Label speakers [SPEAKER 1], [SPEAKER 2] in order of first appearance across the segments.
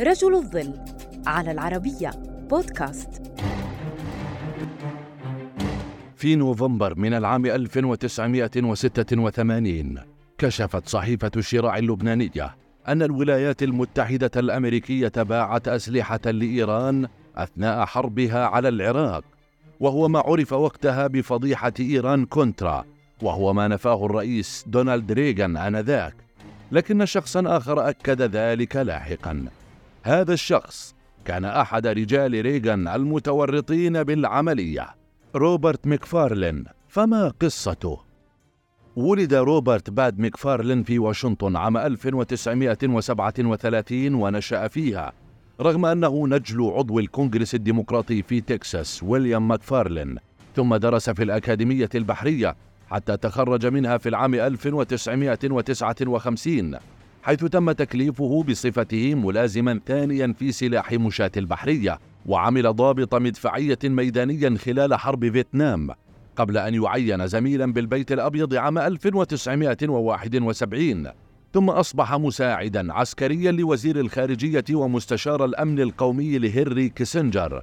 [SPEAKER 1] رجل الظل على العربية بودكاست.
[SPEAKER 2] في نوفمبر من العام 1986 كشفت صحيفة الشراع اللبنانية أن الولايات المتحدة الأمريكية باعت أسلحة لإيران أثناء حربها على العراق وهو ما عرف وقتها بفضيحة إيران كونترا وهو ما نفاه الرئيس دونالد ريغان آنذاك لكن شخصا آخر أكد ذلك لاحقا. هذا الشخص كان أحد رجال ريغان المتورطين بالعملية روبرت مكفارلين فما قصته؟ ولد روبرت باد مكفارلين في واشنطن عام 1937 ونشأ فيها رغم أنه نجل عضو الكونغرس الديمقراطي في تكساس ويليام ماكفارلين. ثم درس في الأكاديمية البحرية حتى تخرج منها في العام 1959 حيث تم تكليفه بصفته ملازما ثانيا في سلاح مشاة البحرية وعمل ضابط مدفعية ميدانيا خلال حرب فيتنام قبل أن يعين زميلا بالبيت الأبيض عام 1971 ثم أصبح مساعدا عسكريا لوزير الخارجية ومستشار الأمن القومي لهنري كيسنجر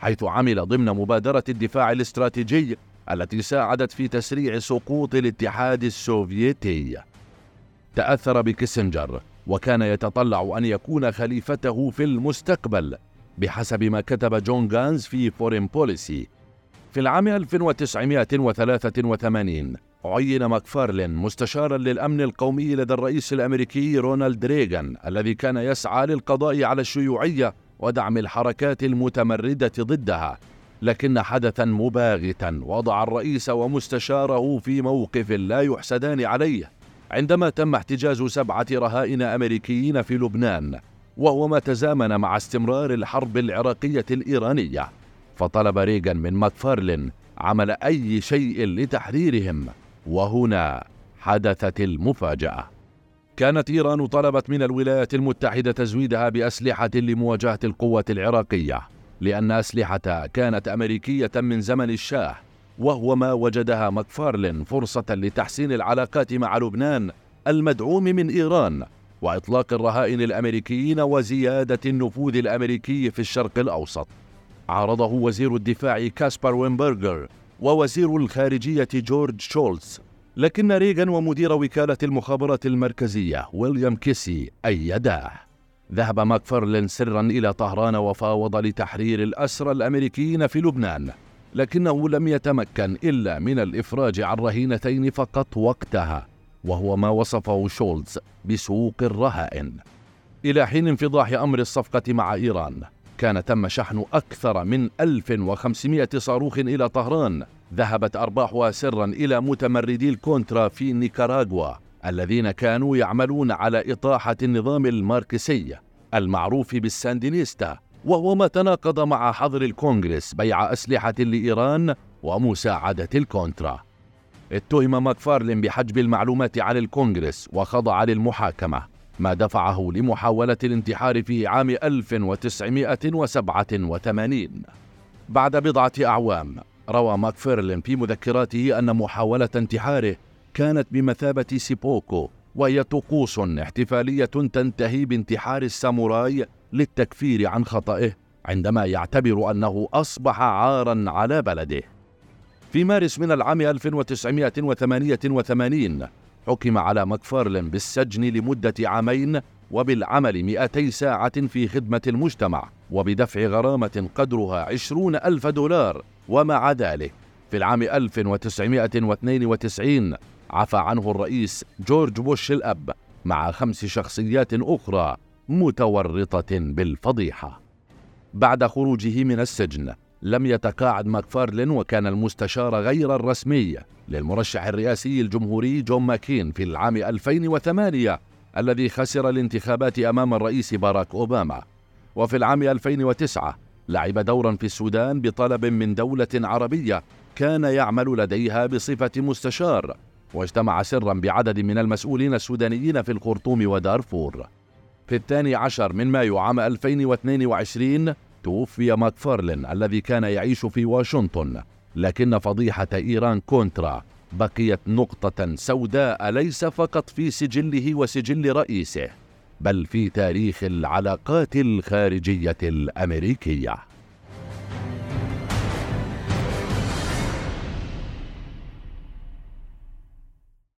[SPEAKER 2] حيث عمل ضمن مبادرة الدفاع الاستراتيجي التي ساعدت في تسريع سقوط الاتحاد السوفيتي. تأثر بكيسنجر وكان يتطلع أن يكون خليفته في المستقبل بحسب ما كتب جون جانز في فورين بوليسي. في العام 1983 عين ماكفارلين مستشارا للأمن القومي لدى الرئيس الأمريكي رونالد ريغان الذي كان يسعى للقضاء على الشيوعية ودعم الحركات المتمردة ضدها. لكن حدثا مباغتا وضع الرئيس ومستشاره في موقف لا يحسدان عليه. عندما تم احتجاز سبعة رهائن أمريكيين في لبنان وهو ما تزامن مع استمرار الحرب العراقية الإيرانية فطلب ريغان من ماكفارلين عمل أي شيء لتحريرهم وهنا حدثت المفاجأة. كانت إيران طلبت من الولايات المتحدة تزويدها بأسلحة لمواجهة القوة العراقية لأن أسلحة كانت أمريكية من زمن الشاه. وهو ما وجدها مكفارلين فرصة لتحسين العلاقات مع لبنان المدعوم من إيران وإطلاق الرهائن الأمريكيين وزيادة النفوذ الأمريكي في الشرق الأوسط. عارضه وزير الدفاع كاسبر وينبرغر ووزير الخارجية جورج شولتز. لكن ريغان ومدير وكالة المخابرات المركزية ويليام كيسي أيداه. ذهب ماكفارلين سرا إلى طهران وفاوض لتحرير الأسرى الأمريكيين في لبنان. لكنه لم يتمكن إلا من الإفراج عن رهينتين فقط وقتها وهو ما وصفه شولتز بسوق الرهائن. إلى حين انفضاح أمر الصفقة مع إيران كان تم شحن أكثر من 1500 صاروخ إلى طهران ذهبت أرباحها سرا إلى متمردي الكونترا في نيكاراغوا الذين كانوا يعملون على إطاحة النظام الماركسي المعروف بالساندينيستا وهو ما تناقض مع حظر الكونغرس بيع أسلحة لإيران ومساعدة الكونترا. اتهم ماكفارلين بحجب المعلومات عن الكونغرس وخضع للمحاكمة ما دفعه لمحاولة الانتحار في عام 1987 بعد بضعة أعوام روى ماكفارلين في مذكراته أن محاولة انتحاره كانت بمثابة سيبوكو وهي طقوس احتفالية تنتهي بانتحار الساموراي للتكفير عن خطئه عندما يعتبر أنه أصبح عارا على بلده. في مارس من العام 1988 حكم على مكفارلين بالسجن لمدة عامين وبالعمل 200 ساعة في خدمة المجتمع وبدفع غرامة قدرها 20 ألف دولار ومع ذلك في العام 1992 عفى عنه الرئيس جورج بوش الأب مع خمس شخصيات أخرى. متورطة بالفضيحة. بعد خروجه من السجن لم يتقاعد ماكفارلين وكان المستشار غير الرسمي للمرشح الرئاسي الجمهوري جون ماكين في العام 2008 الذي خسر الانتخابات أمام الرئيس باراك أوباما. وفي العام 2009 لعب دورا في السودان بطلب من دولة عربية كان يعمل لديها بصفة مستشار واجتمع سرا بعدد من المسؤولين السودانيين في الخرطوم ودارفور. في الثاني عشر من مايو عام 2022 توفي ماكفارلين الذي كان يعيش في واشنطن لكن فضيحة إيران كونترا بقيت نقطة سوداء ليس فقط في سجله وسجل رئيسه بل في تاريخ العلاقات الخارجية الأمريكية.